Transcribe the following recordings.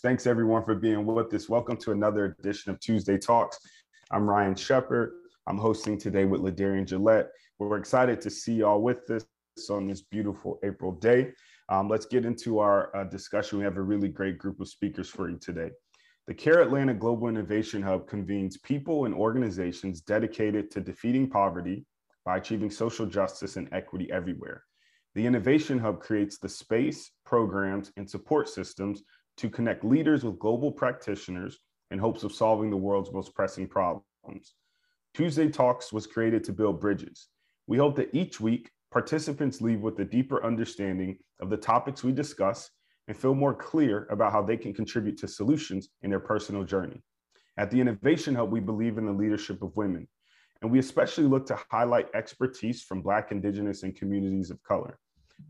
Thanks everyone for being with us. Welcome to another edition of Tuesday Talks. I'm Ryan Shepard. I'm hosting today with Ladarian Gillette. We're excited to see y'all with us on this beautiful April day. Um, let's get into our uh, discussion. We have a really great group of speakers for you today. The CARE Atlanta Global Innovation Hub convenes people and organizations dedicated to defeating poverty by achieving social justice and equity everywhere. The Innovation Hub creates the space, programs, and support systems to connect leaders with global practitioners in hopes of solving the world's most pressing problems. Tuesday Talks was created to build bridges. We hope that each week, participants leave with a deeper understanding of the topics we discuss and feel more clear about how they can contribute to solutions in their personal journey. At the Innovation Hub, we believe in the leadership of women, and we especially look to highlight expertise from Black, Indigenous, and communities of color.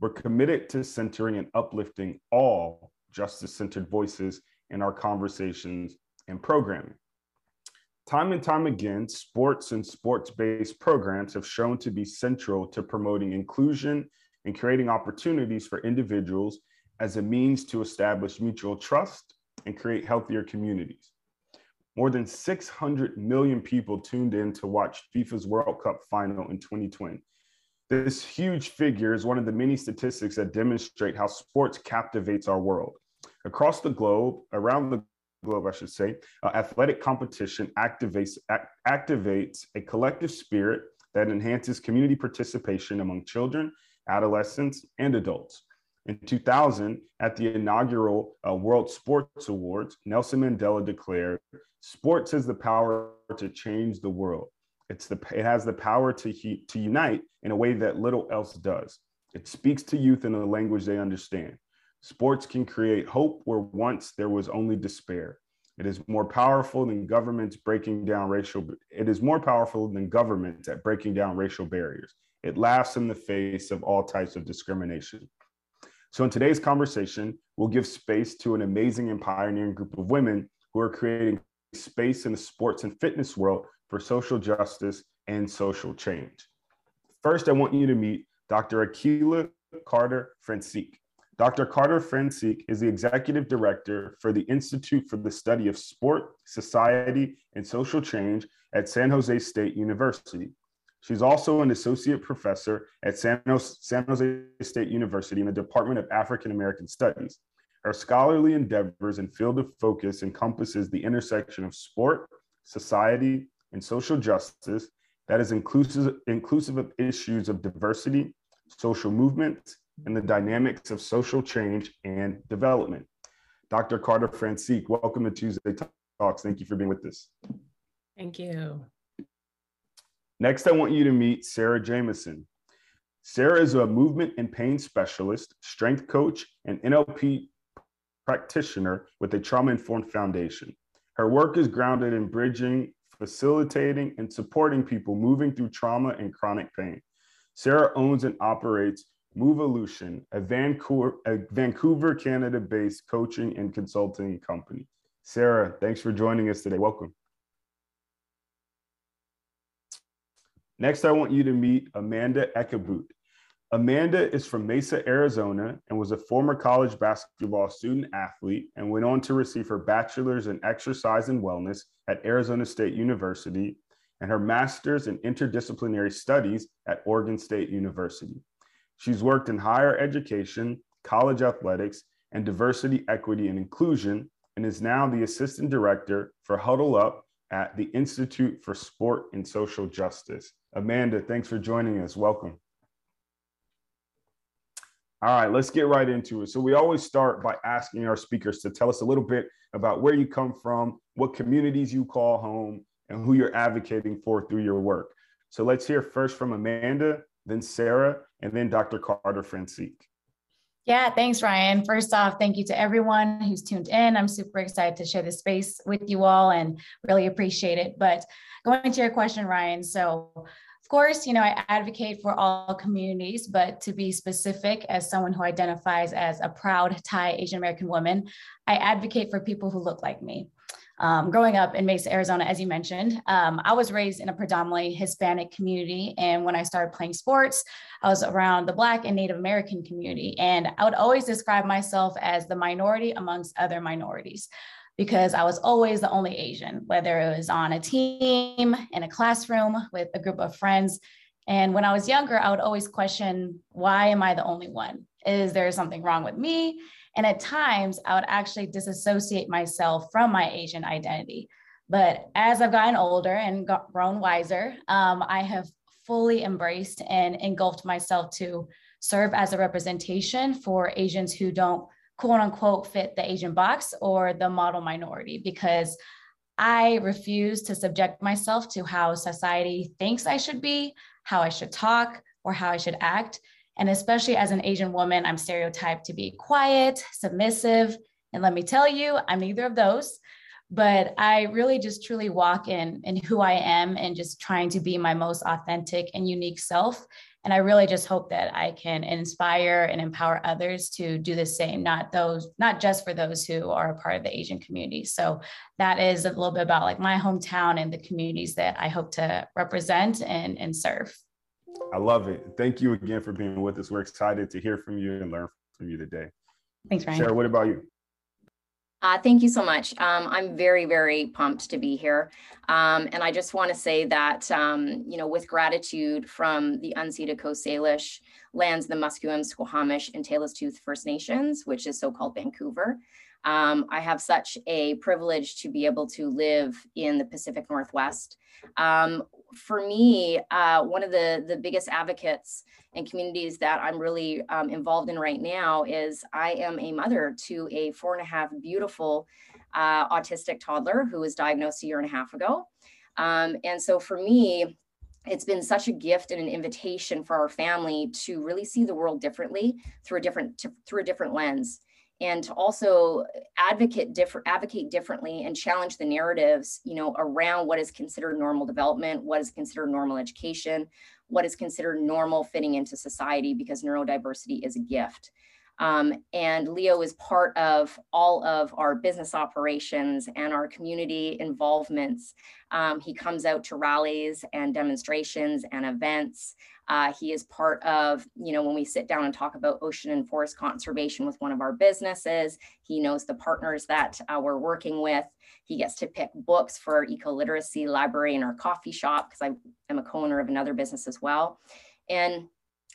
We're committed to centering and uplifting all justice centered voices in our conversations and programming. Time and time again, sports and sports based programs have shown to be central to promoting inclusion and creating opportunities for individuals as a means to establish mutual trust and create healthier communities. More than 600 million people tuned in to watch FIFA's World Cup final in 2020. This huge figure is one of the many statistics that demonstrate how sports captivates our world. Across the globe, around the globe, I should say, uh, athletic competition activates, act, activates a collective spirit that enhances community participation among children, adolescents, and adults. In 2000, at the inaugural uh, World Sports Awards, Nelson Mandela declared, "Sports has the power to change the world. It's the it has the power to he, to unite in a way that little else does. It speaks to youth in a language they understand. Sports can create hope where once there was only despair. It is more powerful than governments breaking down racial. It is more powerful than governments at breaking down racial barriers. It laughs in the face of all types of discrimination. So, in today's conversation, we'll give space to an amazing and pioneering group of women who are creating space in the sports and fitness world for social justice and social change. First, I want you to meet Dr. Akilah Carter Francique. Dr. Carter Francique is the executive director for the Institute for the Study of Sport, Society, and Social Change at San Jose State University. She's also an associate professor at San Jose State University in the Department of African American Studies. Her scholarly endeavors and field of focus encompasses the intersection of sport, society, and social justice that is inclusive, inclusive of issues of diversity, social movements, and the dynamics of social change and development. Dr. Carter Francique, welcome to Tuesday Talks. Thank you for being with us. Thank you. Next, I want you to meet Sarah Jameson. Sarah is a movement and pain specialist, strength coach, and NLP practitioner with a trauma informed foundation. Her work is grounded in bridging facilitating, and supporting people moving through trauma and chronic pain. Sarah owns and operates Moveolution, a Vancouver, a Vancouver, Canada-based coaching and consulting company. Sarah, thanks for joining us today. Welcome. Next, I want you to meet Amanda Ekebout. Amanda is from Mesa, Arizona, and was a former college basketball student athlete and went on to receive her bachelor's in exercise and wellness at Arizona State University and her master's in interdisciplinary studies at Oregon State University. She's worked in higher education, college athletics, and diversity, equity, and inclusion, and is now the assistant director for Huddle Up at the Institute for Sport and Social Justice. Amanda, thanks for joining us. Welcome. All right, let's get right into it. So, we always start by asking our speakers to tell us a little bit about where you come from, what communities you call home, and who you're advocating for through your work. So, let's hear first from Amanda, then Sarah, and then Dr. Carter Francique. Yeah, thanks, Ryan. First off, thank you to everyone who's tuned in. I'm super excited to share this space with you all and really appreciate it. But going to your question, Ryan. So, of course, you know, I advocate for all communities, but to be specific, as someone who identifies as a proud Thai Asian American woman, I advocate for people who look like me. Um, growing up in Mesa, Arizona, as you mentioned, um, I was raised in a predominantly Hispanic community. And when I started playing sports, I was around the Black and Native American community. And I would always describe myself as the minority amongst other minorities because I was always the only Asian, whether it was on a team, in a classroom with a group of friends. And when I was younger, I would always question, why am I the only one? Is there something wrong with me? And at times, I would actually disassociate myself from my Asian identity. But as I've gotten older and got, grown wiser, um, I have fully embraced and engulfed myself to serve as a representation for Asians who don't quote unquote fit the Asian box or the model minority because I refuse to subject myself to how society thinks I should be, how I should talk, or how I should act. And especially as an Asian woman, I'm stereotyped to be quiet, submissive. And let me tell you, I'm neither of those. But I really just truly walk in in who I am and just trying to be my most authentic and unique self. And I really just hope that I can inspire and empower others to do the same, not those, not just for those who are a part of the Asian community. So that is a little bit about like my hometown and the communities that I hope to represent and, and serve. I love it. Thank you again for being with us. We're excited to hear from you and learn from you today. Thanks, Ryan. Sarah, what about you? Uh, thank you so much. Um, I'm very, very pumped to be here. Um, and I just want to say that, um, you know, with gratitude from the unceded Coast Salish lands, the Musqueam, Squamish, and Tsleil-Waututh First Nations, which is so-called Vancouver. Um, I have such a privilege to be able to live in the Pacific Northwest. Um, for me, uh, one of the, the biggest advocates and communities that I'm really um, involved in right now is I am a mother to a four and a half beautiful uh, autistic toddler who was diagnosed a year and a half ago. Um, and so for me, it's been such a gift and an invitation for our family to really see the world differently through a different through a different lens and to also advocate different advocate differently and challenge the narratives you know around what is considered normal development what is considered normal education what is considered normal fitting into society because neurodiversity is a gift um, and leo is part of all of our business operations and our community involvements um, he comes out to rallies and demonstrations and events uh, he is part of, you know, when we sit down and talk about ocean and forest conservation with one of our businesses, he knows the partners that uh, we're working with. He gets to pick books for our eco literacy library in our coffee shop because I am a co-owner of another business as well. And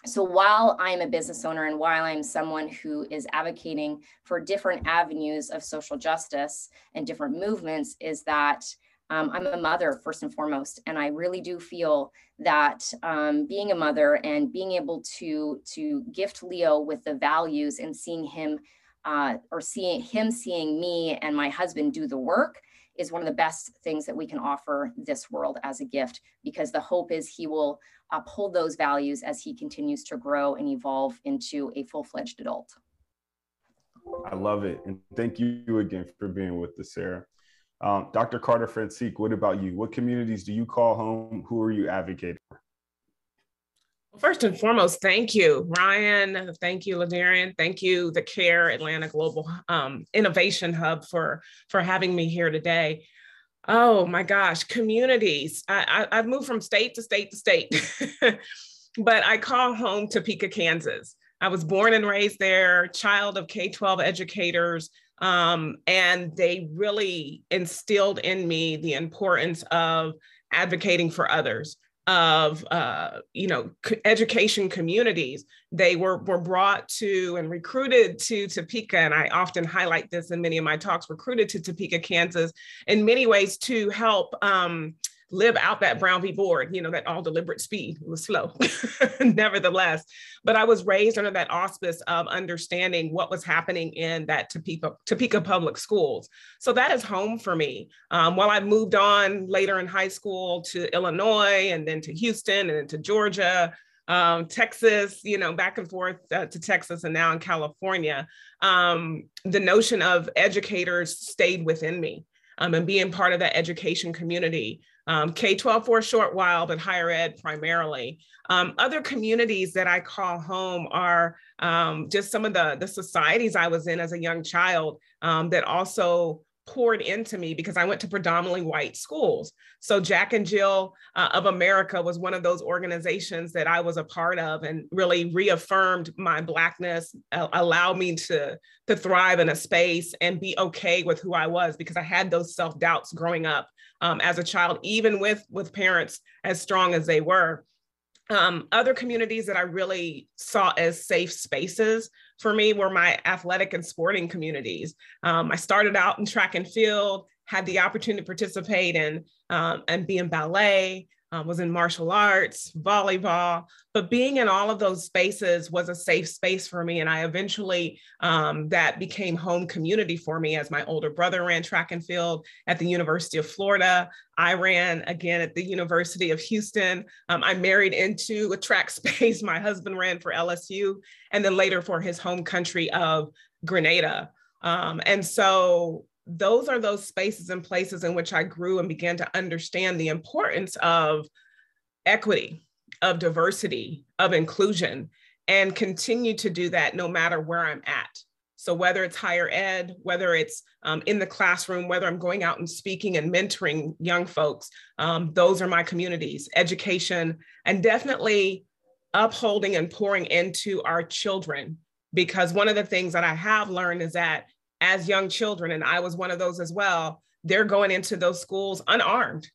so while I'm a business owner and while I'm someone who is advocating for different avenues of social justice and different movements, is that um, I'm a mother first and foremost, and I really do feel that um, being a mother and being able to to gift Leo with the values and seeing him uh, or seeing him seeing me and my husband do the work is one of the best things that we can offer this world as a gift because the hope is he will uphold those values as he continues to grow and evolve into a full-fledged adult. I love it. And thank you again for being with us, Sarah. Um, Dr. Carter Francique, what about you? What communities do you call home? Who are you advocating for? First and foremost, thank you, Ryan. Thank you, Ladarian. Thank you, the CARE Atlanta Global um, Innovation Hub for, for having me here today. Oh my gosh, communities. I, I, have moved from state to state to state, but I call home Topeka, Kansas. I was born and raised there, child of K 12 educators, um, and they really instilled in me the importance of advocating for others of uh, you know education communities. They were were brought to and recruited to topeka and i often highlight this in many of my talks recruited to topeka kansas in many ways to help um, live out that Brown v. Board, you know, that all deliberate speed was slow, nevertheless. But I was raised under that auspice of understanding what was happening in that Topeka, Topeka public schools. So that is home for me. Um, while I moved on later in high school to Illinois and then to Houston and then to Georgia, um, Texas, you know, back and forth uh, to Texas and now in California, um, the notion of educators stayed within me. Um, and being part of that education community um, K 12 for a short while, but higher ed primarily. Um, other communities that I call home are um, just some of the, the societies I was in as a young child um, that also poured into me because I went to predominantly white schools. So Jack and Jill uh, of America was one of those organizations that I was a part of and really reaffirmed my blackness, uh, allowed me to, to thrive in a space and be okay with who I was because I had those self-doubts growing up um, as a child, even with, with parents as strong as they were. Um, other communities that I really saw as safe spaces for me were my athletic and sporting communities. Um, I started out in track and field, had the opportunity to participate in um, and be in ballet, um, was in martial arts, volleyball, but being in all of those spaces was a safe space for me. And I eventually, um, that became home community for me as my older brother ran track and field at the University of Florida. I ran again at the University of Houston. Um, I married into a track space. My husband ran for LSU and then later for his home country of Grenada. Um, and so those are those spaces and places in which I grew and began to understand the importance of equity, of diversity, of inclusion, and continue to do that no matter where I'm at. So, whether it's higher ed, whether it's um, in the classroom, whether I'm going out and speaking and mentoring young folks, um, those are my communities, education, and definitely upholding and pouring into our children. Because one of the things that I have learned is that as young children, and I was one of those as well, they're going into those schools unarmed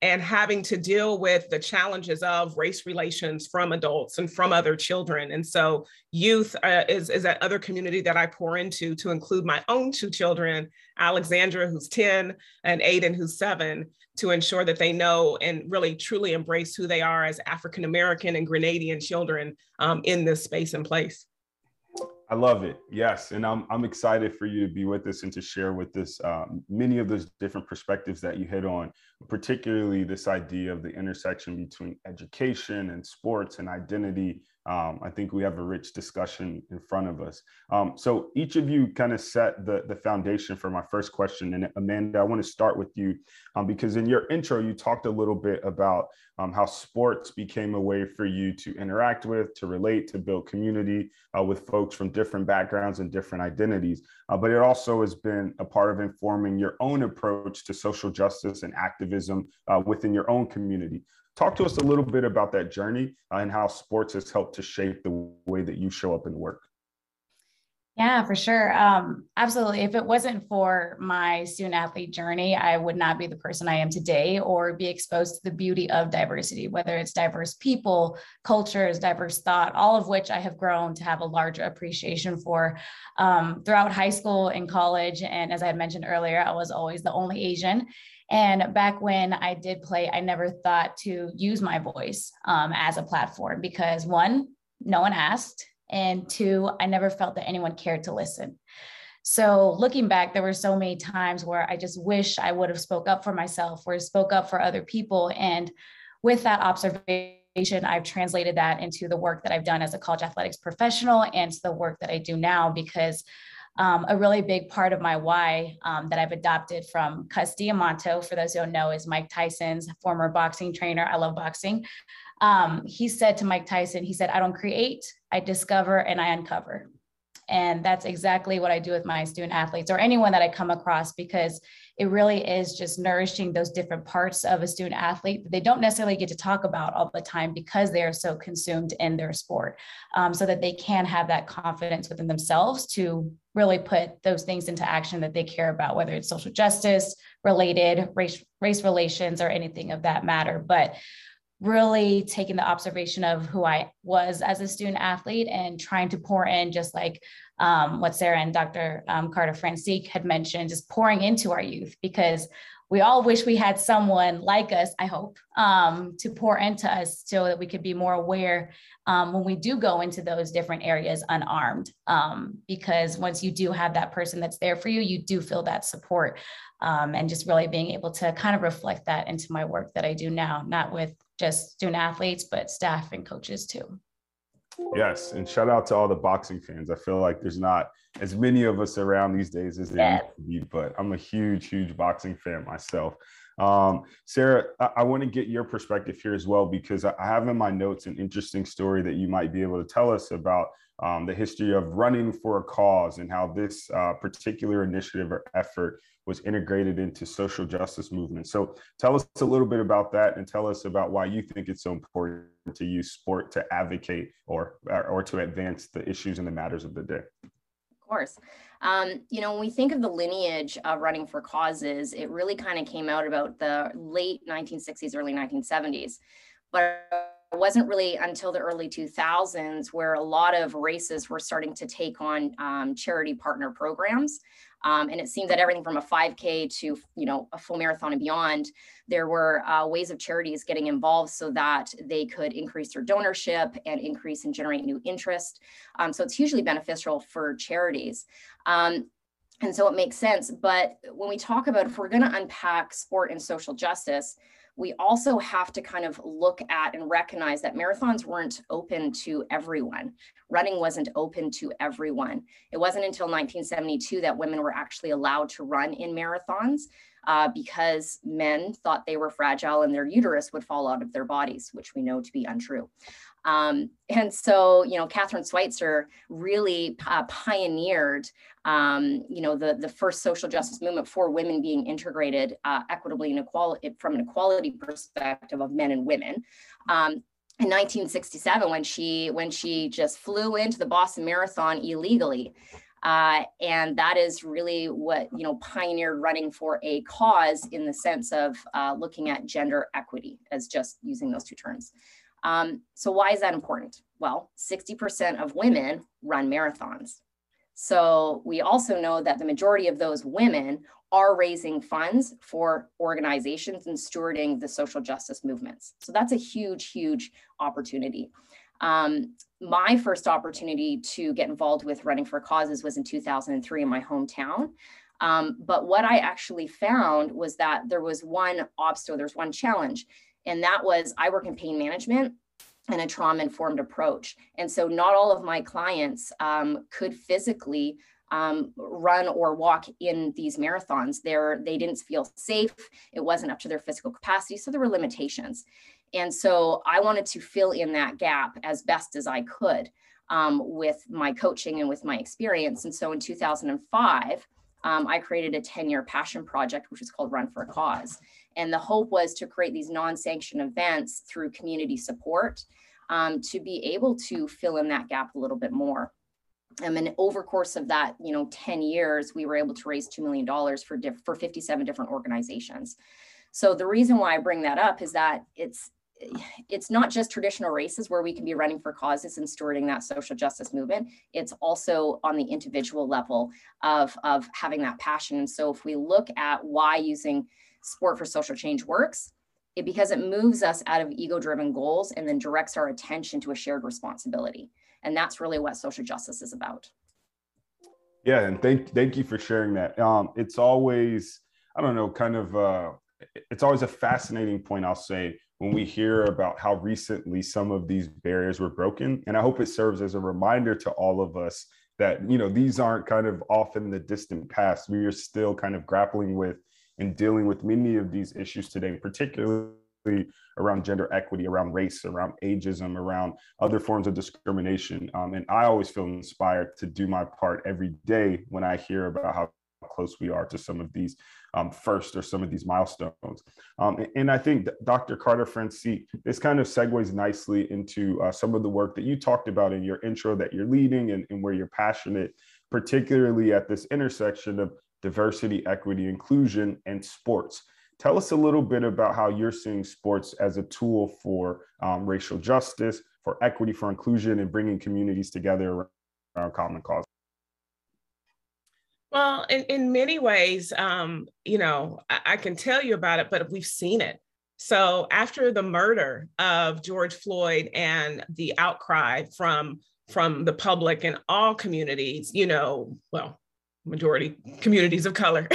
and having to deal with the challenges of race relations from adults and from other children. And so, youth uh, is, is that other community that I pour into to include my own two children, Alexandra, who's 10, and Aiden, who's seven, to ensure that they know and really truly embrace who they are as African American and Grenadian children um, in this space and place. I love it. Yes. And I'm, I'm excited for you to be with us and to share with us um, many of those different perspectives that you hit on, particularly this idea of the intersection between education and sports and identity um, I think we have a rich discussion in front of us. Um, so each of you kind of set the, the foundation for my first question. And Amanda, I want to start with you um, because in your intro, you talked a little bit about um, how sports became a way for you to interact with, to relate, to build community uh, with folks from different backgrounds and different identities. Uh, but it also has been a part of informing your own approach to social justice and activism uh, within your own community. Talk to us a little bit about that journey uh, and how sports has helped to shape the way that you show up in work. Yeah, for sure. Um, absolutely. If it wasn't for my student athlete journey, I would not be the person I am today or be exposed to the beauty of diversity, whether it's diverse people, cultures, diverse thought, all of which I have grown to have a larger appreciation for um, throughout high school and college. And as I had mentioned earlier, I was always the only Asian. And back when I did play, I never thought to use my voice um, as a platform because one, no one asked. And two, I never felt that anyone cared to listen. So looking back, there were so many times where I just wish I would have spoke up for myself or spoke up for other people. And with that observation, I've translated that into the work that I've done as a college athletics professional and to the work that I do now because um, a really big part of my why um, that I've adopted from Cus D'Amato, for those who don't know, is Mike Tyson's former boxing trainer. I love boxing. Um, he said to Mike Tyson, he said, I don't create, I discover and I uncover. And that's exactly what I do with my student athletes or anyone that I come across because it really is just nourishing those different parts of a student athlete that they don't necessarily get to talk about all the time because they are so consumed in their sport um, so that they can have that confidence within themselves to really put those things into action that they care about whether it's social justice related race race relations or anything of that matter. But really taking the observation of who I was as a student athlete and trying to pour in just like um, what Sarah and Dr. Um, Carter Francique had mentioned, just pouring into our youth because we all wish we had someone like us, I hope, um, to pour into us so that we could be more aware um, when we do go into those different areas unarmed. Um, because once you do have that person that's there for you, you do feel that support. Um, and just really being able to kind of reflect that into my work that I do now, not with just student athletes, but staff and coaches too. Yes, and shout out to all the boxing fans. I feel like there's not as many of us around these days as there used to be, but I'm a huge, huge boxing fan myself. Um, Sarah, I, I want to get your perspective here as well because I have in my notes an interesting story that you might be able to tell us about um, the history of running for a cause and how this uh, particular initiative or effort was integrated into social justice movements. So tell us a little bit about that and tell us about why you think it's so important to use sport to advocate or, or to advance the issues and the matters of the day. Of course. Um, you know, when we think of the lineage of running for causes, it really kind of came out about the late 1960s, early 1970s. But it wasn't really until the early 2000s where a lot of races were starting to take on um, charity partner programs. Um, and it seems that everything from a 5K to you know a full marathon and beyond, there were uh, ways of charities getting involved so that they could increase their donorship and increase and generate new interest. Um, so it's hugely beneficial for charities. Um, and so it makes sense. But when we talk about if we're going to unpack sport and social justice, we also have to kind of look at and recognize that marathons weren't open to everyone. Running wasn't open to everyone. It wasn't until 1972 that women were actually allowed to run in marathons uh, because men thought they were fragile and their uterus would fall out of their bodies, which we know to be untrue. Um, and so, you know, Kathrine Switzer really uh, pioneered, um, you know, the, the first social justice movement for women being integrated uh, equitably and equality from an equality perspective of men and women. Um, in 1967, when she when she just flew into the Boston Marathon illegally, uh, and that is really what you know pioneered running for a cause in the sense of uh, looking at gender equity as just using those two terms. Um, so why is that important? Well, 60% of women run marathons. So we also know that the majority of those women are raising funds for organizations and stewarding the social justice movements. So that's a huge, huge opportunity. Um, my first opportunity to get involved with running for causes was in 2003 in my hometown. Um, but what I actually found was that there was one obstacle, there's one challenge. And that was I work in pain management and a trauma informed approach. And so not all of my clients um, could physically um, run or walk in these marathons. They're, they didn't feel safe. It wasn't up to their physical capacity. So there were limitations. And so I wanted to fill in that gap as best as I could um, with my coaching and with my experience. And so in 2005, um, I created a 10 year passion project, which is called Run for a Cause. And the hope was to create these non sanctioned events through community support um, to be able to fill in that gap a little bit more. Um, and over course of that, you know, 10 years, we were able to raise $2 million for, diff- for 57 different organizations. So the reason why I bring that up is that it's it's not just traditional races where we can be running for causes and stewarding that social justice movement. It's also on the individual level of, of having that passion. And so if we look at why using sport for social change works, it because it moves us out of ego-driven goals and then directs our attention to a shared responsibility. And that's really what social justice is about. Yeah, and thank thank you for sharing that. Um, it's always, I don't know, kind of uh, it's always a fascinating point, I'll say, when we hear about how recently some of these barriers were broken. And I hope it serves as a reminder to all of us that, you know, these aren't kind of off in the distant past. We are still kind of grappling with and dealing with many of these issues today, particularly around gender equity, around race, around ageism, around other forms of discrimination. Um, and I always feel inspired to do my part every day when I hear about how close we are to some of these um, first or some of these milestones. Um, and I think Dr. Carter Francis, this kind of segues nicely into uh, some of the work that you talked about in your intro that you're leading and, and where you're passionate, particularly at this intersection of diversity, equity, inclusion, and sports. Tell us a little bit about how you're seeing sports as a tool for um, racial justice, for equity, for inclusion, and bringing communities together around common cause. Well, in, in many ways, um, you know, I, I can tell you about it, but we've seen it. So after the murder of George Floyd and the outcry from from the public and all communities, you know, well, majority communities of color.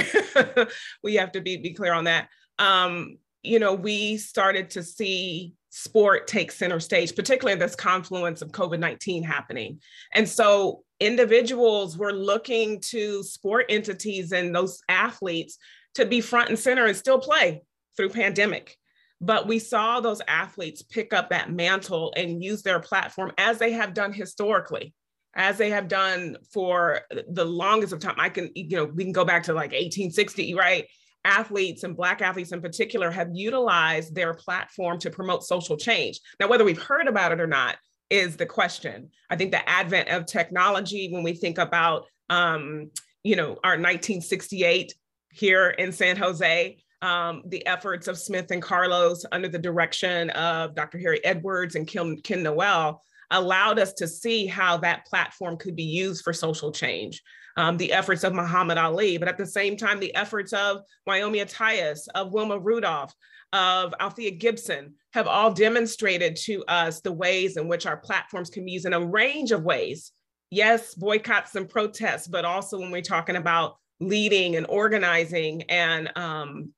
we have to be, be clear on that. Um, you know, we started to see sport take center stage, particularly this confluence of COVID 19 happening. And so individuals were looking to sport entities and those athletes to be front and center and still play through pandemic. But we saw those athletes pick up that mantle and use their platform as they have done historically as they have done for the longest of time. I can, you know, we can go back to like 1860, right? Athletes and Black athletes in particular have utilized their platform to promote social change. Now, whether we've heard about it or not is the question. I think the advent of technology, when we think about, um, you know, our 1968 here in San Jose, um, the efforts of Smith and Carlos under the direction of Dr. Harry Edwards and Kim, Ken Noel allowed us to see how that platform could be used for social change. Um, the efforts of Muhammad Ali, but at the same time, the efforts of Naomi Attias, of Wilma Rudolph, of Althea Gibson have all demonstrated to us the ways in which our platforms can be used in a range of ways. Yes, boycotts and protests, but also when we're talking about leading and organizing and um,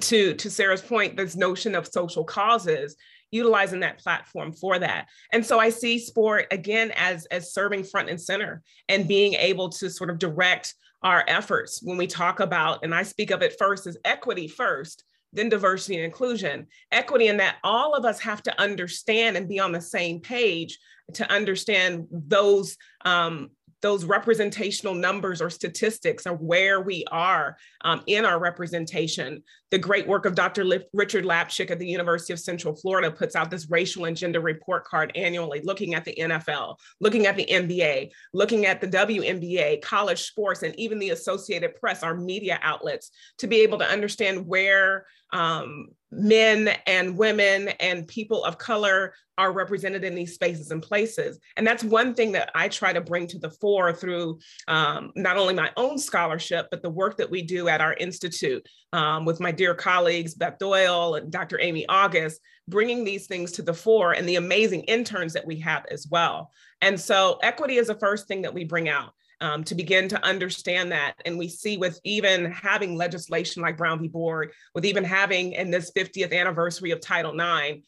to to Sarah's point, this notion of social causes, utilizing that platform for that. And so I see sport again as as serving front and center and being able to sort of direct our efforts when we talk about, and I speak of it first as equity first, then diversity and inclusion. Equity in that all of us have to understand and be on the same page to understand those um, those representational numbers or statistics of where we are um, in our representation. The great work of Dr. Lip- Richard Lapchick at the University of Central Florida puts out this racial and gender report card annually, looking at the NFL, looking at the NBA, looking at the WNBA, college sports, and even the Associated Press, our media outlets, to be able to understand where um, men and women and people of color are represented in these spaces and places. And that's one thing that I try to bring to the fore through um, not only my own scholarship, but the work that we do at our institute um, with my dear colleagues, Beth Doyle and Dr. Amy August, bringing these things to the fore and the amazing interns that we have as well. And so equity is the first thing that we bring out um, to begin to understand that. And we see with even having legislation like Brown v. Board, with even having in this 50th anniversary of Title IX,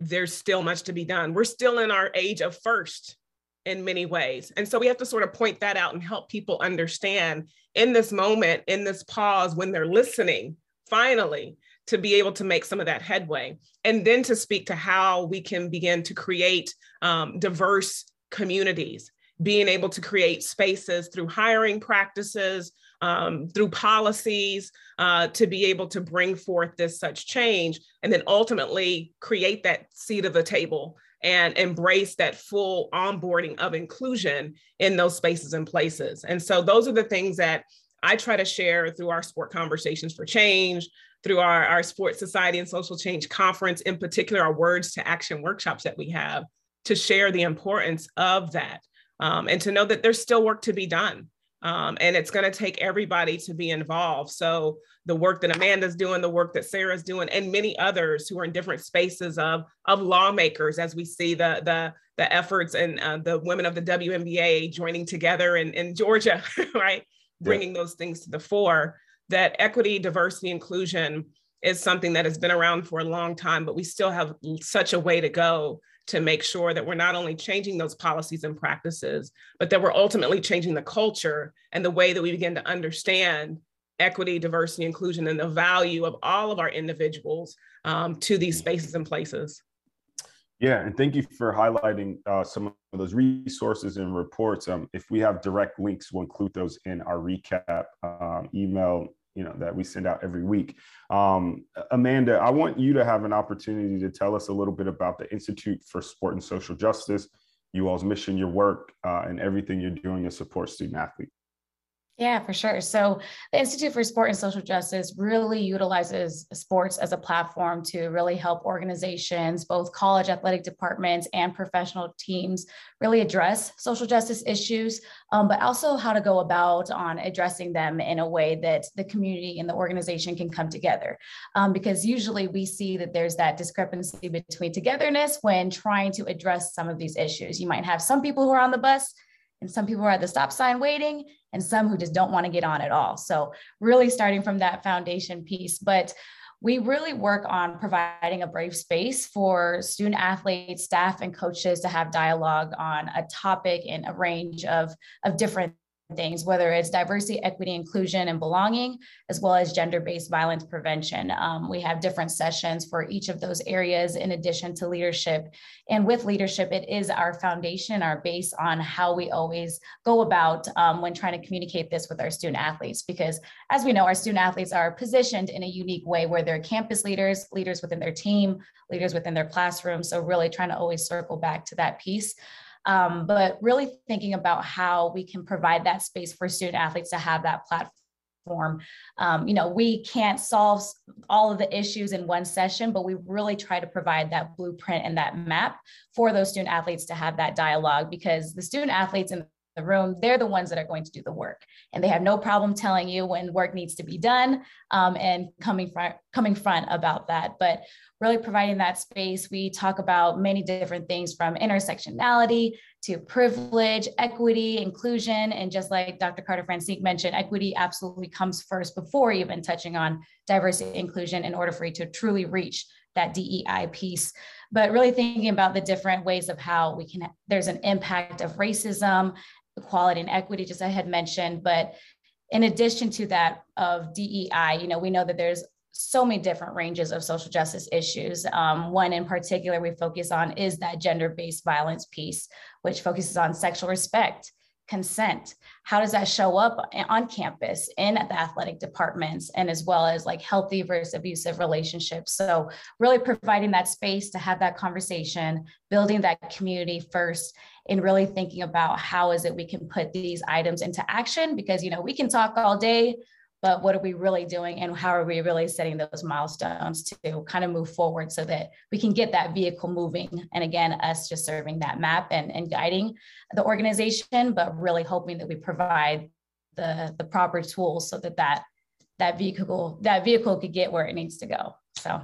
there's still much to be done. We're still in our age of first in many ways. And so we have to sort of point that out and help people understand in this moment, in this pause, when they're listening, finally, to be able to make some of that headway. And then to speak to how we can begin to create um, diverse communities being able to create spaces through hiring practices, um, through policies, uh, to be able to bring forth this such change, and then ultimately create that seat of the table and embrace that full onboarding of inclusion in those spaces and places. And so those are the things that I try to share through our sport conversations for change, through our, our sports society and social change conference, in particular, our words to action workshops that we have to share the importance of that um, and to know that there's still work to be done. Um, and it's going to take everybody to be involved. So the work that Amanda's doing, the work that Sarah's doing, and many others who are in different spaces of of lawmakers, as we see the the the efforts and uh, the women of the WNBA joining together in, in Georgia, right, bringing yeah. those things to the fore. That equity, diversity, inclusion is something that has been around for a long time, but we still have such a way to go to make sure that we're not only changing those policies and practices, but that we're ultimately changing the culture and the way that we begin to understand equity, diversity, inclusion, and the value of all of our individuals um, to these spaces and places. Yeah, and thank you for highlighting uh, some of those resources and reports. Um, if we have direct links, we'll include those in our recap um, email you know that we send out every week. Um, Amanda, I want you to have an opportunity to tell us a little bit about the Institute for Sport and Social Justice, you all's mission, your work, uh, and everything you're doing to support student athletes. Yeah, for sure. So the Institute for Sport and Social Justice really utilizes sports as a platform to really help organizations, both college athletic departments and professional teams, really address social justice issues, um, but also how to go about on addressing them in a way that the community and the organization can come together. Um, because usually we see that there's that discrepancy between togetherness when trying to address some of these issues. You might have some people who are on the bus and some people are at the stop sign waiting and some who just don't want to get on at all. So really starting from that foundation piece but we really work on providing a brave space for student athletes staff and coaches to have dialogue on a topic in a range of, of different things, whether it's diversity, equity, inclusion, and belonging, as well as gender based violence prevention. Um, we have different sessions for each of those areas in addition to leadership. And with leadership, it is our foundation, our base on how we always go about um, when trying to communicate this with our student athletes. Because as we know, our student athletes are positioned in a unique way where they're campus leaders, leaders within their team, leaders within their classroom. So, really trying to always circle back to that piece. Um, but really thinking about how we can provide that space for student athletes to have that platform. Um, you know, we can't solve all of the issues in one session, but we really try to provide that blueprint and that map for those student athletes to have that dialogue because the student athletes in the room, they're the ones that are going to do the work. And they have no problem telling you when work needs to be done um, and coming front, coming front about that. But really providing that space, we talk about many different things from intersectionality to privilege, equity, inclusion. And just like Dr. Carter Francinique mentioned, equity absolutely comes first before even touching on diversity inclusion in order for you to truly reach that DEI piece, but really thinking about the different ways of how we can, there's an impact of racism, equality and equity, just I had mentioned, but in addition to that of DEI, you know, we know that there's so many different ranges of social justice issues. Um, one in particular we focus on is that gender-based violence piece, which focuses on sexual respect, consent. How does that show up on campus in the athletic departments and as well as like healthy versus abusive relationships? So really providing that space to have that conversation building that community first and really thinking about how is it we can put these items into action because you know we can talk all day but what are we really doing and how are we really setting those milestones to kind of move forward so that we can get that vehicle moving? And again us just serving that map and, and guiding the organization but really hoping that we provide the the proper tools so that that that vehicle that vehicle could get where it needs to go. So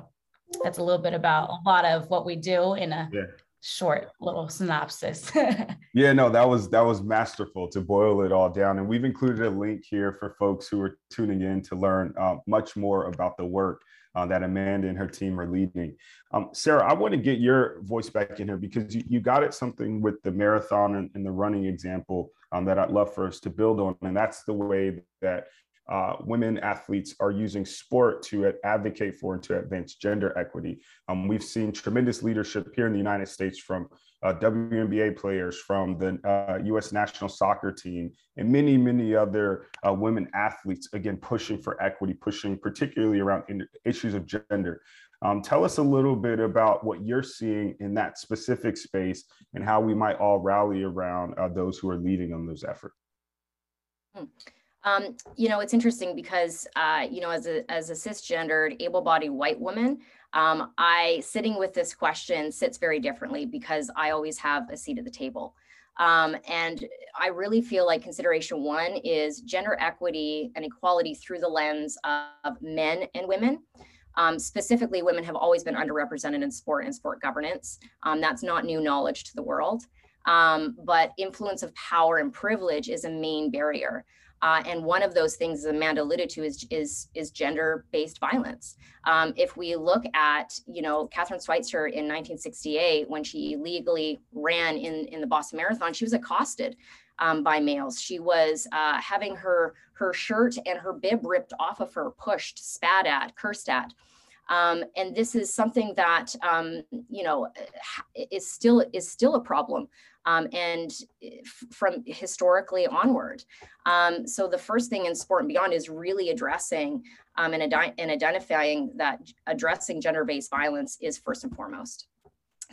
that's a little bit about a lot of what we do in a yeah short little synopsis. yeah, no, that was that was masterful to boil it all down, and we've included a link here for folks who are tuning in to learn uh, much more about the work uh, that Amanda and her team are leading. Um, Sarah, I want to get your voice back in here because you, you got at something with the marathon and, and the running example um, that I'd love for us to build on, and that's the way that uh, women athletes are using sport to advocate for and to advance gender equity. Um, we've seen tremendous leadership here in the United States from uh, WNBA players, from the uh, US national soccer team, and many, many other uh, women athletes, again, pushing for equity, pushing particularly around issues of gender. Um, tell us a little bit about what you're seeing in that specific space and how we might all rally around uh, those who are leading on those efforts. Hmm. Um, you know, it's interesting because, uh, you know, as a, as a cisgendered, able-bodied white woman, um, I sitting with this question sits very differently because I always have a seat at the table. Um, and I really feel like consideration one is gender equity and equality through the lens of men and women. Um, specifically, women have always been underrepresented in sport and sport governance. Um, that's not new knowledge to the world. Um, but influence of power and privilege is a main barrier. Uh, and one of those things, as Amanda alluded to, is is is gender-based violence. Um, if we look at, you know, Kathrine Switzer in 1968, when she legally ran in in the Boston Marathon, she was accosted um, by males. She was uh, having her her shirt and her bib ripped off of her, pushed, spat at, cursed at. Um, and this is something that um, you know is still is still a problem um, and eh, from historically onward. Um, so the first thing in sport and beyond is really addressing um, and, and identifying that addressing gender-based violence is first and foremost.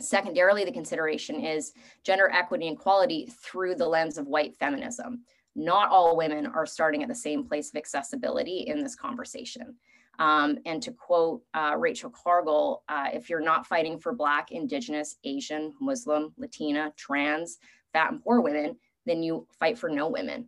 Secondarily, the consideration is gender equity and equality through the lens of white feminism. Not all women are starting at the same place of accessibility in this conversation. Um, and to quote uh, Rachel Cargle, uh, if you're not fighting for Black, Indigenous, Asian, Muslim, Latina, trans, fat and poor women, then you fight for no women.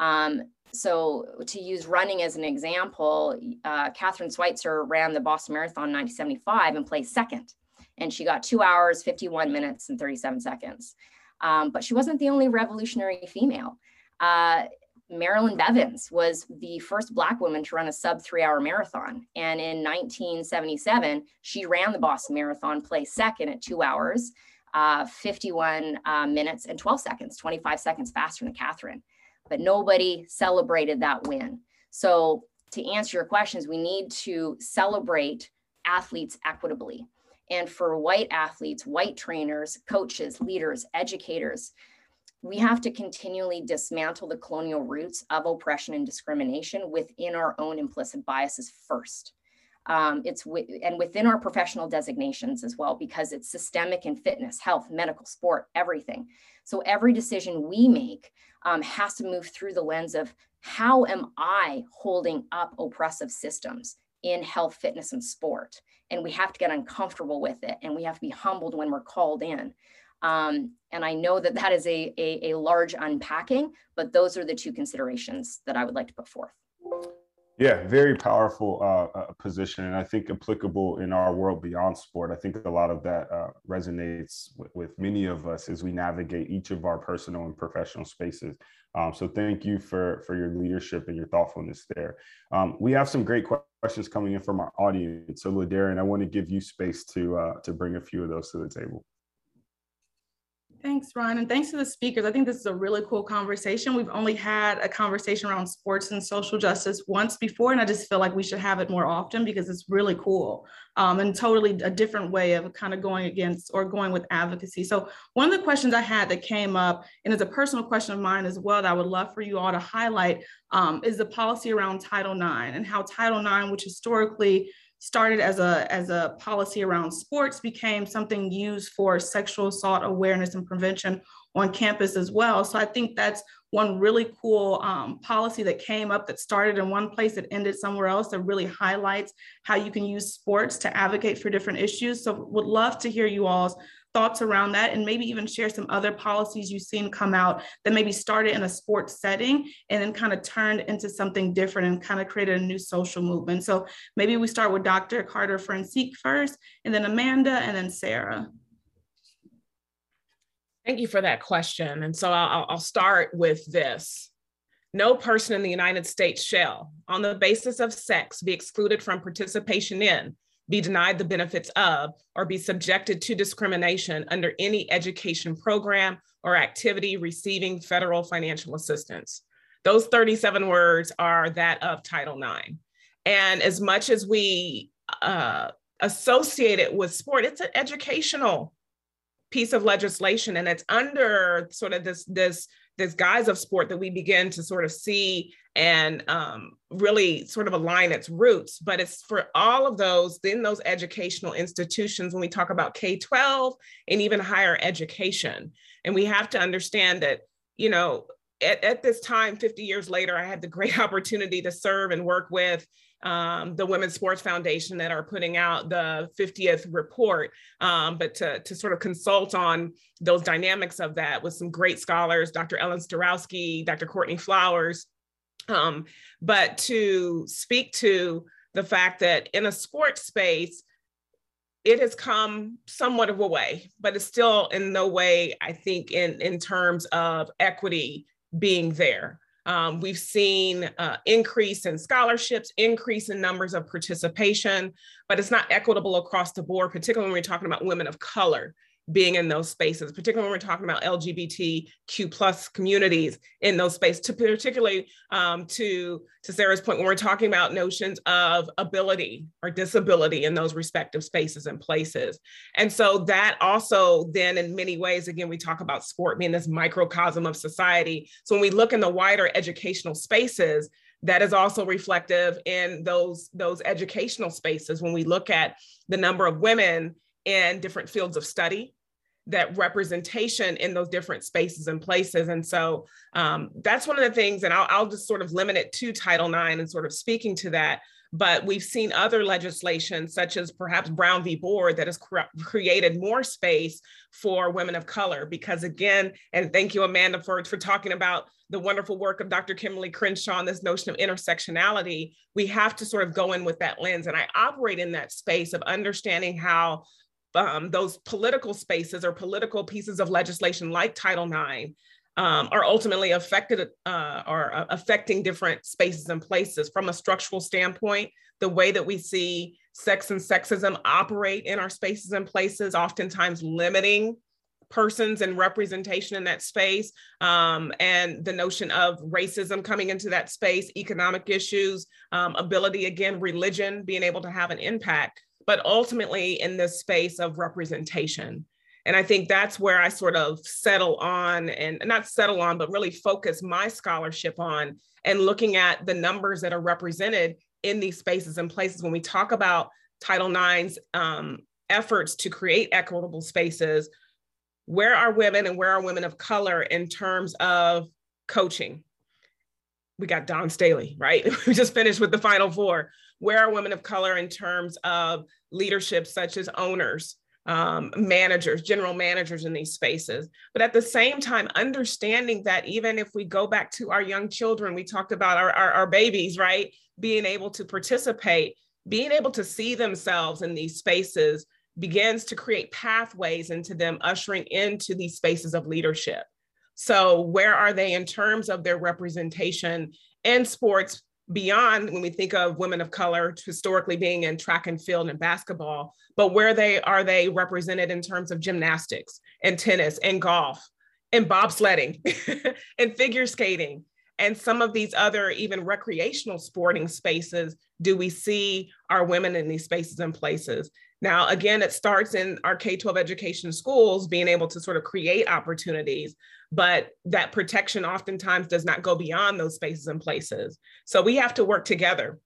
Um, so to use running as an example, uh, Kathrine Switzer ran the Boston Marathon in 1975 and placed second. And she got two hours, 51 minutes and 37 seconds. Um, but she wasn't the only revolutionary female. Uh, Marilyn Bevans was the first Black woman to run a sub three hour marathon. And in 1977, she ran the Boston Marathon, placed second at two hours, uh, 51 uh, minutes and 12 seconds, 25 seconds faster than Kathrine. but nobody celebrated that win. So to answer your questions, we need to celebrate athletes equitably. And for white athletes, white trainers, coaches, leaders, educators, we have to continually dismantle the colonial roots of oppression and discrimination within our own implicit biases first. Um, it's and within our professional designations as well, because it's systemic in fitness, health, medical, sport, everything. So every decision we make um, has to move through the lens of how am I holding up oppressive systems in health, fitness, and sport? And we have to get uncomfortable with it, and we have to be humbled when we're called in. Um, and I know that that is a, a, a large unpacking, but those are the two considerations that I would like to put forth. Yeah, very powerful uh, uh, position, and I think applicable in our world beyond sport. I think a lot of that uh, resonates with, with, many of us as we navigate each of our personal and professional spaces. Um, so, thank you for for your leadership and your thoughtfulness there. Um, we have some great questions coming in from our audience. So, Ladarian, I want to give you space to uh, to bring a few of those to the table. Thanks, Ryan, and thanks to the speakers. I think this is a really cool conversation. We've only had a conversation around sports and social justice once before, and I just feel like we should have it more often because it's really cool um, and totally a different way of kind of going against or going with advocacy. So one of the questions I had that came up, and it's a personal question of mine as well that I would love for you all to highlight, um, is the policy around Title IX and how Title IX, which historically started as a as a policy around sports became something used for sexual assault awareness and prevention on campus as well. So i think that's one really cool um, policy that came up that started in one place that ended somewhere else that really highlights how you can use sports to advocate for different issues. So would love to hear you all's thoughts around that and maybe even share some other policies you've seen come out that maybe started in a sports setting and then kind of turned into something different and kind of created a new social movement. So maybe we start with Dr. Carter Francique first, and then Amanda, and then Sarah. Thank you for that question. And so I'll, I'll start with this. No person in the United States shall, on the basis of sex, be excluded from participation in be denied the benefits of, or be subjected to discrimination under any education program or activity receiving federal financial assistance. Those 37 words are that of Title IX. And as much as we uh, associate it with sport, it's an educational piece of legislation and it's under sort of this, this this guise of sport that we begin to sort of see and um, really sort of align its roots. But it's for all of those in those educational institutions when we talk about K 12 and even higher education. And we have to understand that, you know, at, at this time, 50 years later, I had the great opportunity to serve and work with um, the Women's Sports Foundation that are putting out the 50th report, um, but to, to sort of consult on those dynamics of that with some great scholars, Dr. Ellen Staurowsky, Dr. Courtney Flowers, um, but to speak to the fact that in a sports space, it has come somewhat of a way, but it's still in no way, I think, in, in terms of equity being there. Um, we've seen uh, increase in scholarships, increase in numbers of participation, but it's not equitable across the board, particularly when we're talking about women of color being in those spaces, particularly when we're talking about LGBTQ plus communities in those spaces, to particularly um, to, to Sarah's point, when we're talking about notions of ability or disability in those respective spaces and places. And so that also then in many ways, again, we talk about sport being this microcosm of society. So when we look in the wider educational spaces, that is also reflective in those those educational spaces when we look at the number of women in different fields of study that representation in those different spaces and places. And so um, that's one of the things, and I'll, I'll, just sort of limit it to Title IX and sort of speaking to that. But we've seen other legislation, such as perhaps Brown v. Board, that has cre- created more space for women of color. Because again, and thank you, Amanda, for, for talking about the wonderful work of Dr. Kimberly Crenshaw on this notion of intersectionality. We have to sort of go in with that lens. And I operate in that space of understanding how um, those political spaces or political pieces of legislation like Title IX um, are ultimately affected uh, or uh, affecting different spaces and places from a structural standpoint. The way that we see sex and sexism operate in our spaces and places, oftentimes limiting persons and representation in that space um, and the notion of racism coming into that space economic issues um, ability again religion being able to have an impact but ultimately in this space of representation and i think that's where i sort of settle on and not settle on but really focus my scholarship on and looking at the numbers that are represented in these spaces and places when we talk about title i's um, efforts to create equitable spaces where are women and where are women of color in terms of coaching? We got Dawn Staley, right? we just finished with the final four. Where are women of color in terms of leadership, such as owners, um, managers, general managers in these spaces? But at the same time, understanding that even if we go back to our young children, we talked about our, our, our babies, right? Being able to participate, being able to see themselves in these spaces begins to create pathways into them ushering into these spaces of leadership. So, where are they in terms of their representation in sports beyond when we think of women of color historically being in track and field and basketball, but where they are they represented in terms of gymnastics and tennis and golf and bobsledding and figure skating and some of these other even recreational sporting spaces do we see our women in these spaces and places now, again, it starts in our K 12 education schools being able to sort of create opportunities, but that protection oftentimes does not go beyond those spaces and places. So we have to work together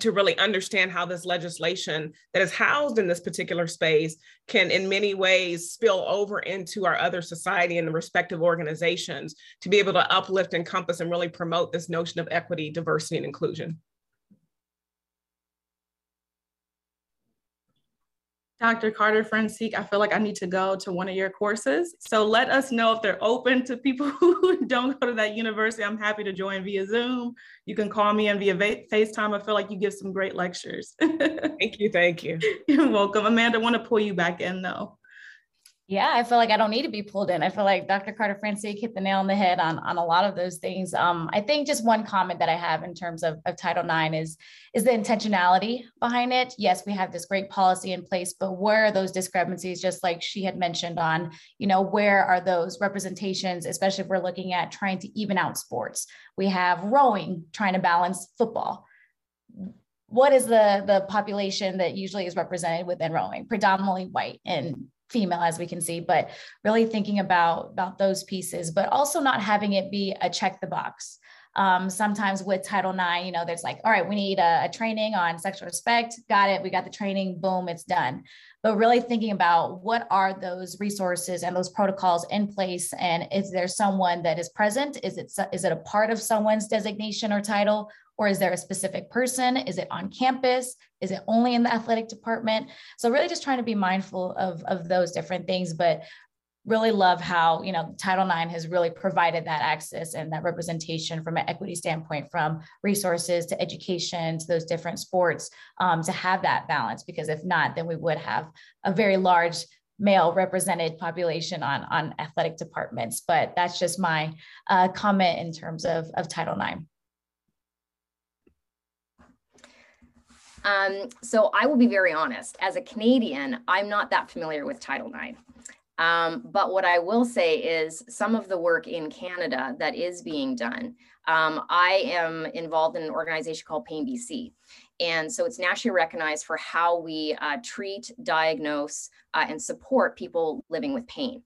to really understand how this legislation that is housed in this particular space can in many ways spill over into our other society and the respective organizations to be able to uplift encompass and really promote this notion of equity diversity and inclusion Dr. Carter Francique, I feel like I need to go to one of your courses. So let us know if they're open to people who don't go to that university. I'm happy to join via Zoom. You can call me and via FaceTime. I feel like you give some great lectures. thank you. Thank you. You're welcome. Amanda, I want to pull you back in though. Yeah, I feel like I don't need to be pulled in. I feel like Dr. Carter Francique hit the nail on the head on, on a lot of those things. Um, I think just one comment that I have in terms of, of Title IX is, is the intentionality behind it. Yes, we have this great policy in place, but where are those discrepancies, just like she had mentioned on, you know, where are those representations, especially if we're looking at trying to even out sports. We have rowing trying to balance football what is the the population that usually is represented within rowing predominantly white and female as we can see but really thinking about about those pieces but also not having it be a check the box. Um, sometimes with title ix you know there's like all right we need a, a training on sexual respect. Got it. We got the training. Boom it's done. But really thinking about what are those resources and those protocols in place and is there someone that is present? Is it is it a part of someone's designation or title or is there a specific person? Is it on campus? Is it only in the athletic department? So really just trying to be mindful of, of those different things, but really love how you know title ix has really provided that access and that representation from an equity standpoint from resources to education to those different sports um, to have that balance because if not then we would have a very large male represented population on on athletic departments but that's just my uh, comment in terms of of title ix Um, so I will be very honest. As a Canadian, I'm not that familiar with Title IX. Um, but what I will say is some of the work in Canada that is being done. Um, I am involved in an organization called Pain BC. And so it's nationally recognized for how we uh, treat, diagnose, uh, and support people living with pain.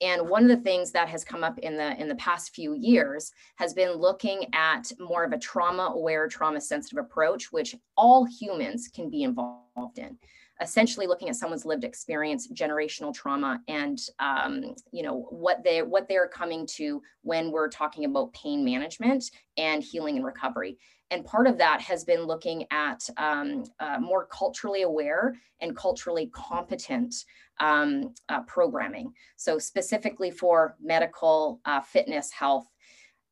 And one of the things that has come up in the in the past few years has been looking at more of a trauma aware, trauma sensitive approach, which all humans can be involved in. Essentially, looking at someone's lived experience, generational trauma, and um, you know what they what they're coming to when we're talking about pain management and healing and recovery. And part of that has been looking at um, uh, more culturally aware and culturally competent um, uh, programming. So specifically for medical, uh, fitness, health.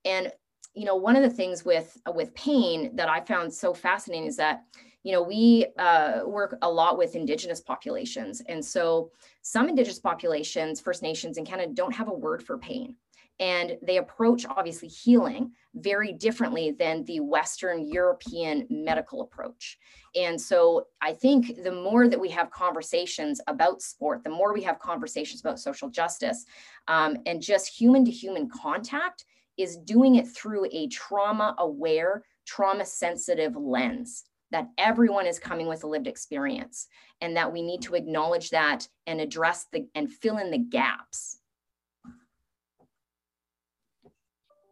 And, you know, one of the things with, with pain that I found so fascinating is that, you know, we uh, work a lot with indigenous populations. And so some indigenous populations, First Nations in Canada, don't have a word for pain. And they approach obviously healing very differently than the Western European medical approach. And so I think the more that we have conversations about sport, the more we have conversations about social justice um, and just human to human contact is doing it through a trauma aware, trauma sensitive lens that everyone is coming with a lived experience and that we need to acknowledge that and address the and fill in the gaps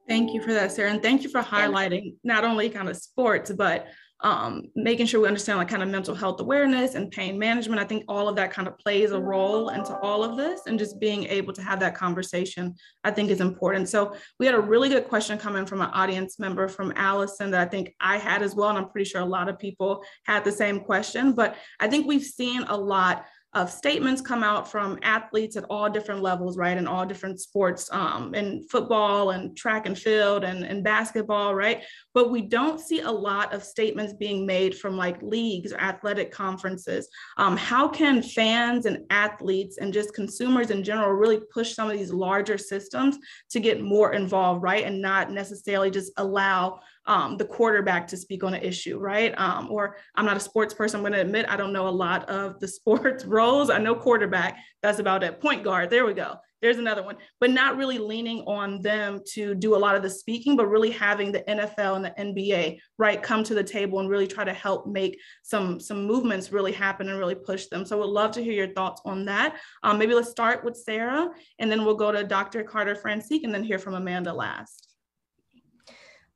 Thank you for that, Sarah. And thank you for highlighting not only kind of sports, but um, making sure we understand like kind of mental health awareness and pain management. I think all of that kind of plays a role into all of this and just being able to have that conversation, I think is important. So we had a really good question coming from an audience member from Allison that I think I had as well. And I'm pretty sure a lot of people had the same question, but I think we've seen a lot of statements come out from athletes at all different levels, right? In all different sports, um, in football and track and field and, and basketball, right? But we don't see a lot of statements being made from like leagues or athletic conferences. Um, how can fans and athletes and just consumers in general really push some of these larger systems to get more involved, right? And not necessarily just allow um, the quarterback to speak on an issue, right? Um, or I'm not a sports person. I'm going to admit I don't know a lot of the sports roles. I know quarterback. That's about it. Point guard. There we go. There's another one. But not really leaning on them to do a lot of the speaking, but really having the NFL and the NBA right come to the table and really try to help make some some movements really happen and really push them. So, would love to hear your thoughts on that. Um, maybe let's start with Sarah, and then we'll go to Dr. Carter Francique, and then hear from Amanda last.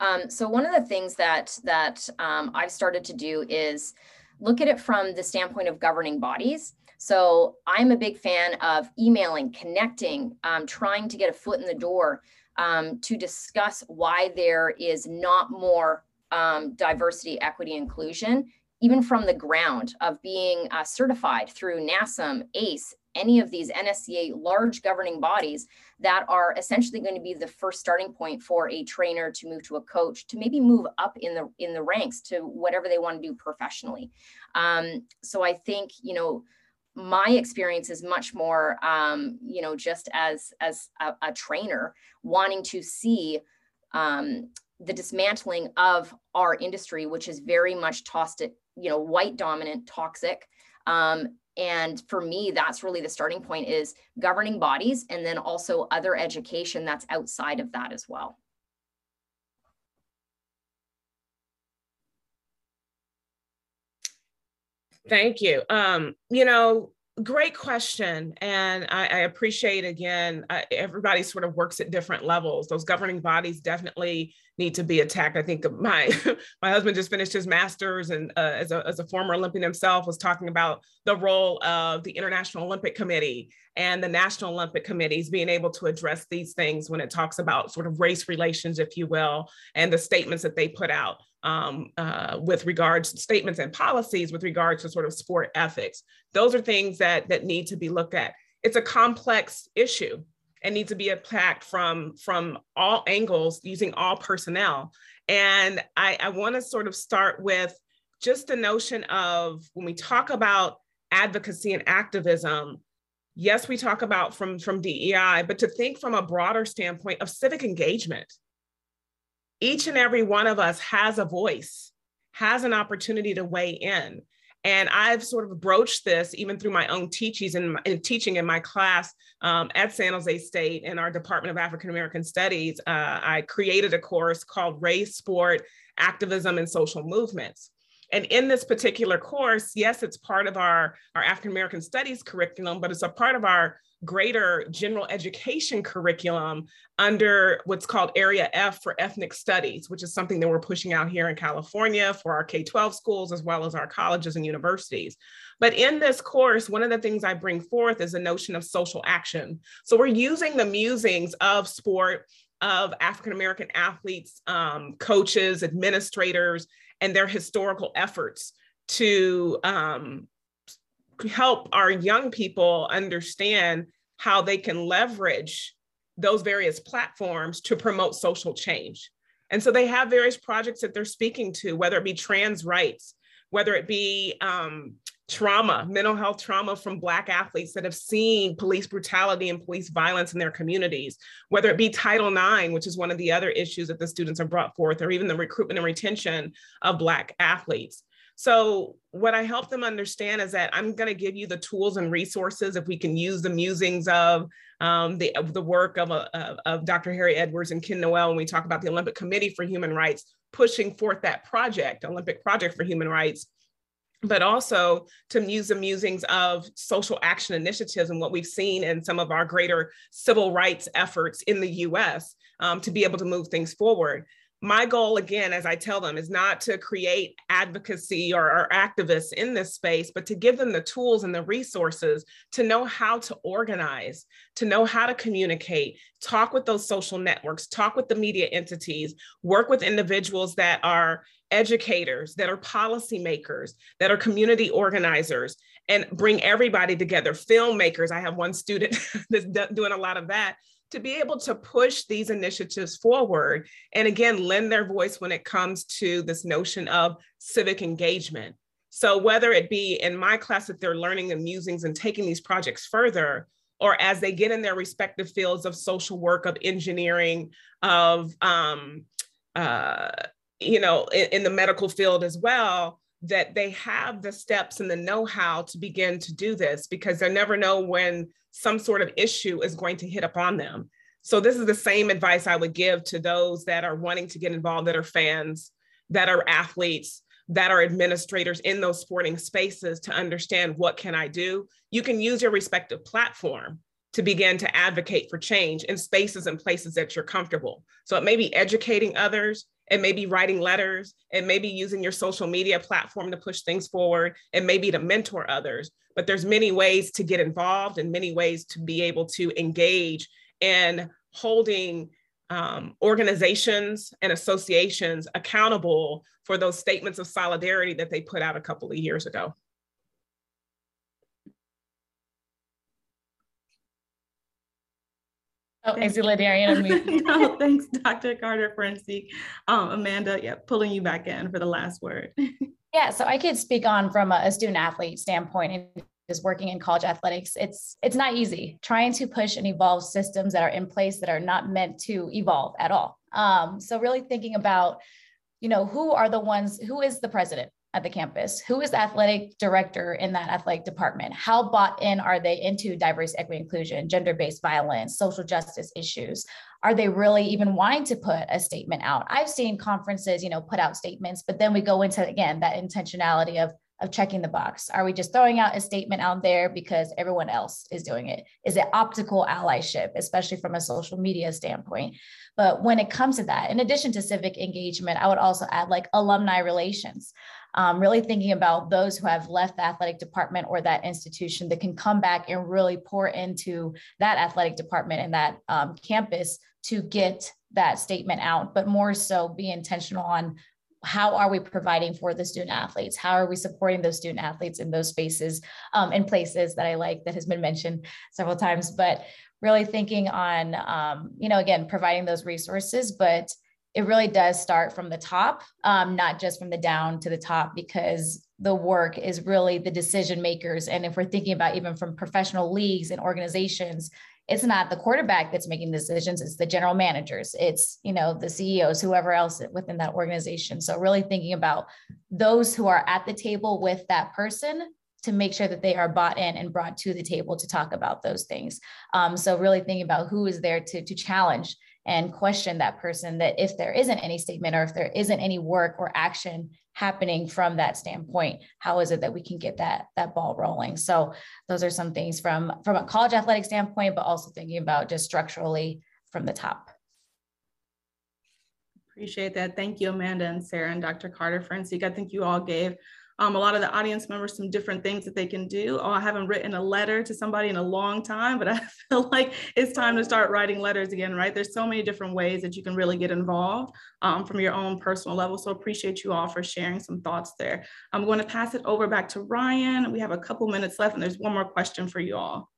Um, so one of the things that that um, I've started to do is look at it from the standpoint of governing bodies. So I'm a big fan of emailing, connecting, um, trying to get a foot in the door um, to discuss why there is not more um, diversity, equity, inclusion, even from the ground of being uh, certified through NASM, ACE, any of these NSCA large governing bodies that are essentially going to be the first starting point for a trainer to move to a coach to maybe move up in the in the ranks to whatever they want to do professionally. Um, so I think you know my experience is much more um, you know just as as a, a trainer wanting to see um, the dismantling of our industry, which is very much tossed it you know white dominant toxic um, and for me that's really the starting point is governing bodies and then also other education that's outside of that as well. Thank you. Um you know great question. And i, I appreciate again everybody sort of works at different levels. Those governing bodies definitely need to be attacked i think my my husband just finished his master's and uh, as, a, as a former olympian himself was talking about the role of the international olympic committee and the national olympic committees being able to address these things when it talks about sort of race relations if you will and the statements that they put out um, uh, with regards to statements and policies with regards to sort of sport ethics. Those are things that that need to be looked at. It's a complex issue and needs to be attacked from from all angles using all personnel. And I, I want to sort of start with just the notion of when we talk about advocacy and activism, yes, we talk about from, from DEI, but to think from a broader standpoint of civic engagement each and every one of us has a voice, has an opportunity to weigh in. And I've sort of broached this even through my own teachings and, teaching in my class um, at San Jose State in our Department of African American Studies. Uh, I created a course called Race, Sport, Activism, and Social Movements. And in this particular course, yes, it's part of our, our African American Studies curriculum, but it's a part of our greater general education curriculum under what's called Area F for Ethnic Studies, which is something that we're pushing out here in California for our K 12 schools as well as our colleges and universities. But in this course, one of the things I bring forth is the notion of social action. So we're using the musings of sport, of African American athletes, um, coaches, administrators, and their historical efforts to um, help our young people understand how they can leverage those various platforms to promote social change. And so they have various projects that they're speaking to, whether it be trans rights, whether it be um, trauma, mental health trauma from Black athletes that have seen police brutality and police violence in their communities, whether it be Title IX, which is one of the other issues that the students are brought forth, or even the recruitment and retention of Black athletes. So, what I help them understand is that I'm going to give you the tools and resources if we can use the musings of um, the, of the work of, uh, of Dr. Harry Edwards and Ken Noel when we talk about the Olympic Committee for Human Rights pushing forth that project, Olympic Project for Human Rights but also to use the musings of social action initiatives and what we've seen in some of our greater civil rights efforts in the US um, to be able to move things forward. My goal, again, as I tell them, is not to create advocacy or, or activists in this space, but to give them the tools and the resources to know how to organize, to know how to communicate, talk with those social networks, talk with the media entities, work with individuals that are educators, that are policymakers, that are community organizers, and bring everybody together. Filmmakers, I have one student that's doing a lot of that to be able to push these initiatives forward and again lend their voice when it comes to this notion of civic engagement. So whether it be in my class that they're learning the musings and taking these projects further, or as they get in their respective fields of social work, of engineering, of um, uh, you know, in, in the medical field as well, that they have the steps and the know-how to begin to do this because they never know when some sort of issue is going to hit upon them. So this is the same advice I would give to those that are wanting to get involved, that are fans, that are athletes, that are administrators in those sporting spaces to understand what can I do. You can use your respective platform to begin to advocate for change in spaces and places that you're comfortable. So it may be educating others, it may be writing letters. It may be using your social media platform to push things forward. It may be to mentor others. But there's many ways to get involved and many ways to be able to engage in holding um, organizations and associations accountable for those statements of solidarity that they put out a couple of years ago. Oh, thanks. Ladarian. no, thanks, Dr. Carter Francique. Um, Amanda, yeah, pulling you back in for the last word. yeah, so I could speak on from a, a student athlete standpoint and just working in college athletics. It's it's not easy trying to push and evolve systems that are in place that are not meant to evolve at all. Um, so really thinking about, you know, who are the ones, who is the president? At the campus? Who is the athletic director in that athletic department? How bought in are they into diversity, equity, inclusion, gender based violence, social justice issues? Are they really even wanting to put a statement out? I've seen conferences, you know, put out statements, but then we go into again that intentionality of of checking the box. Are we just throwing out a statement out there because everyone else is doing it? Is it optical allyship, especially from a social media standpoint? But when it comes to that, in addition to civic engagement, I would also add like alumni relations um, really thinking about those who have left the athletic department or that institution that can come back and really pour into that athletic department and that um, campus to get that statement out, but more so be intentional on how are we providing for the student athletes? How are we supporting those student athletes in those spaces, um, in places that I like that has been mentioned several times, but really thinking on, um, you know, again, providing those resources, but it really does start from the top, um, not just from the down to the top, because the work is really the decision makers. And if we're thinking about even from professional leagues and organizations, it's not the quarterback that's making decisions it's the general managers it's you know the ceos whoever else within that organization so really thinking about those who are at the table with that person to make sure that they are bought in and brought to the table to talk about those things um, so really thinking about who is there to, to challenge and question that person that if there isn't any statement or if there isn't any work or action happening from that standpoint how is it that we can get that that ball rolling? So those are some things from from a college athletic standpoint but also thinking about just structurally from the top. Appreciate that. Thank you amanda and sarah and dr carter for Francique i think you all gave um, a lot of the audience members some different things that they can do. Oh, I haven't written a letter to somebody in a long time, but I feel like it's time to start writing letters again, right? There's so many different ways that you can really get involved um, from your own personal level. So appreciate you all for sharing some thoughts there. I'm going to pass it over back to Ryan. We have a couple minutes left and there's one more question for you all.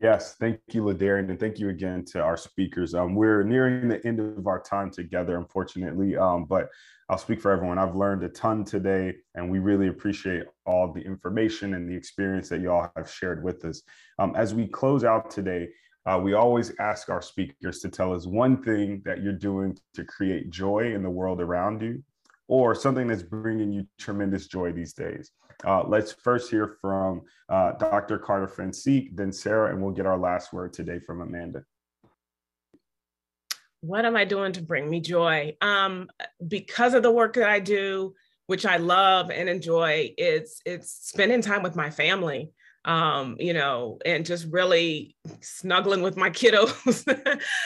Yes, thank you, Ladarian, and thank you again to our speakers. Um, we're nearing the end of our time together, unfortunately, um, but I'll speak for everyone. I've learned a ton today, and we really appreciate all the information and the experience that you all have shared with us. Um, as we close out today, uh, we always ask our speakers to tell us one thing that you're doing to create joy in the world around you, or something that's bringing you tremendous joy these days. Uh, let's first hear from uh, Dr. Carter Francique, then Sarah, and we'll get our last word today from Amanda. What am I doing to bring me joy? Um, because of the work that I do, which I love and enjoy, it's it's spending time with my family um, you know, and just really snuggling with my kiddos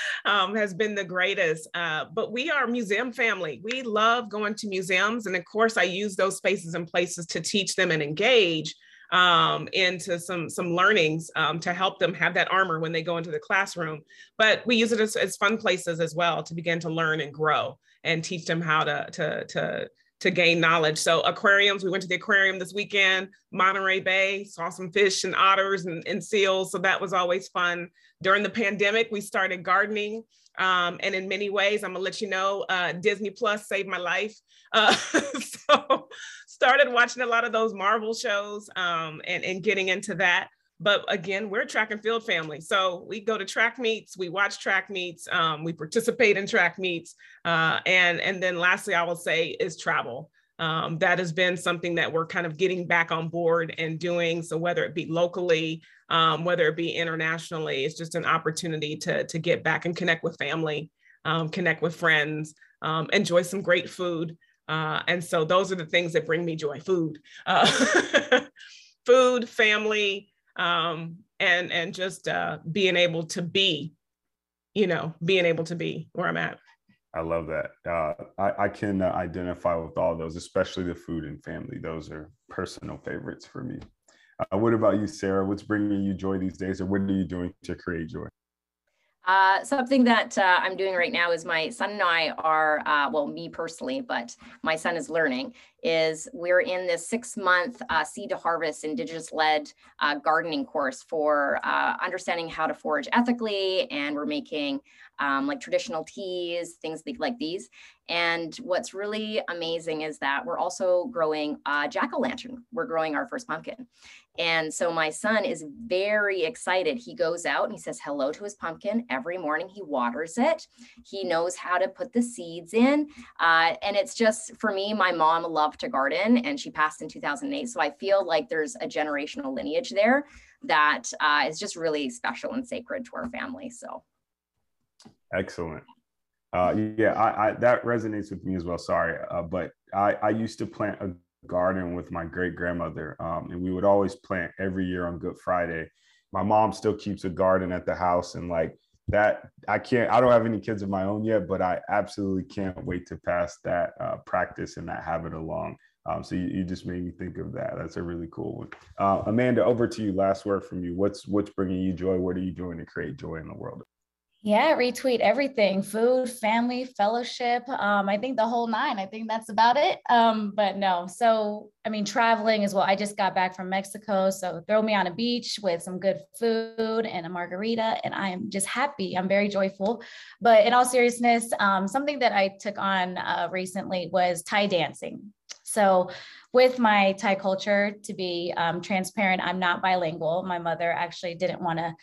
um, has been the greatest. Uh, but we are museum family. We love going to museums. And of course, I use those spaces and places to teach them and engage um, into some some learnings um, to help them have that armor when they go into the classroom. But we use it as, as fun places as well to begin to learn and grow and teach them how to to to to gain knowledge. So aquariums, we went to the aquarium this weekend, Monterey Bay, saw some fish and otters and, and seals. So that was always fun. During the pandemic, we started gardening. Um, and in many ways, I'm gonna let you know, uh, Disney Plus saved my life. Uh, so started watching a lot of those Marvel shows um, and, and getting into that. But again, we're a track and field family. So we go to track meets, we watch track meets, um, we participate in track meets. Uh, and, and then lastly, I will say is travel. Um, that has been something that we're kind of getting back on board and doing. So whether it be locally, um, whether it be internationally, it's just an opportunity to, to get back and connect with family, um, connect with friends, um, enjoy some great food. Uh, and so those are the things that bring me joy, food, uh, food, family, um, and and just uh, being able to be, you know, being able to be where I'm at. I love that. Uh, I, I, can uh, identify with all those, especially the food and family. Those are personal favorites for me. Uh, what about you, Sarah? What's bringing you joy these days, or what are you doing to create joy? Uh, something that uh, I'm doing right now is my son and I are, uh, well, me personally, but my son is learning, is we're in this six month uh, seed to harvest indigenous led uh, gardening course for uh, understanding how to forage ethically. And we're making um, like traditional teas, things like these. And what's really amazing is that we're also growing jack o' lantern. We're growing our first pumpkin. And so my son is very excited. He goes out and he says hello to his pumpkin every morning. He waters it. He knows how to put the seeds in. Uh, and it's just for me, my mom loved to garden and she passed in 2008. So I feel like there's a generational lineage there that uh, is just really special and sacred to our family. So excellent. Uh, yeah, I, I, that resonates with me as well. Sorry, uh, but I, I used to plant a garden with my great grandmother, um, and we would always plant every year on Good Friday. My mom still keeps a garden at the house, and like that, I can't. I don't have any kids of my own yet, but I absolutely can't wait to pass that uh, practice and that habit along. Um, so you, you, just made me think of that. That's a really cool one. Uh, Amanda, over to you. Last word from you. What's what's bringing you joy? What are you doing to create joy in the world? Yeah, retweet everything food, family, fellowship. Um, I think the whole nine. I think that's about it. Um, but no, so I mean, traveling as well. I just got back from Mexico. So throw me on a beach with some good food and a margarita, and I am just happy. I'm very joyful. But in all seriousness, um, something that I took on uh, recently was Thai dancing. So, with my Thai culture, to be um, transparent, I'm not bilingual. My mother actually didn't want to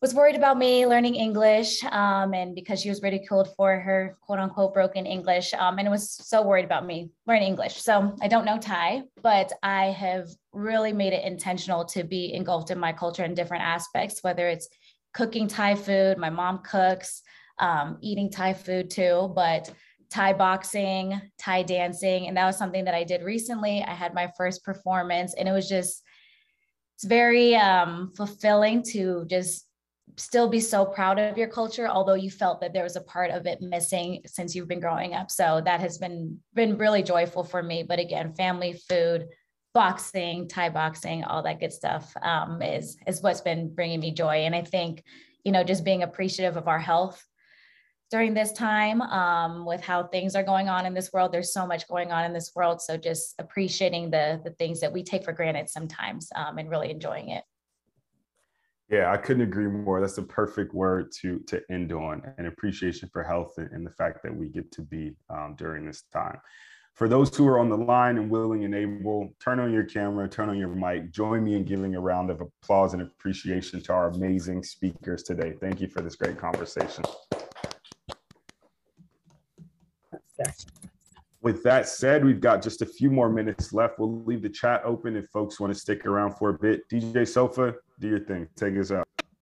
was worried about me learning English, um, and because she was ridiculed for her quote unquote broken English, um, and was so worried about me learning English. So I don't know Thai, but I have really made it intentional to be engulfed in my culture in different aspects, whether it's cooking Thai food, my mom cooks, um, eating Thai food too, but Thai boxing, Thai dancing, and that was something that I did recently. I had my first performance, and it was just it's very um, fulfilling to just still be so proud of your culture although you felt that there was a part of it missing since you've been growing up. So that has been been really joyful for me. But again family food boxing thai boxing all that good stuff um, is is what's been bringing me joy. And i think you know just being appreciative of our health during this time um, with how things are going on in this world there's so much going on in this world. So just appreciating the the things that we take for granted sometimes um, and really enjoying it Yeah, I couldn't agree more. That's the perfect word to to end on, and appreciation for health and, the fact that we get to be um, during this time. For those who are on the line and willing and able, turn on your camera, turn on your mic. Join me in giving a round of applause and appreciation to our amazing speakers today. Thank you for this great conversation. With that said, we've got just a few more minutes left. We'll leave the chat open if folks want to stick around for a bit. DJ Sofa, do your thing. Take us out.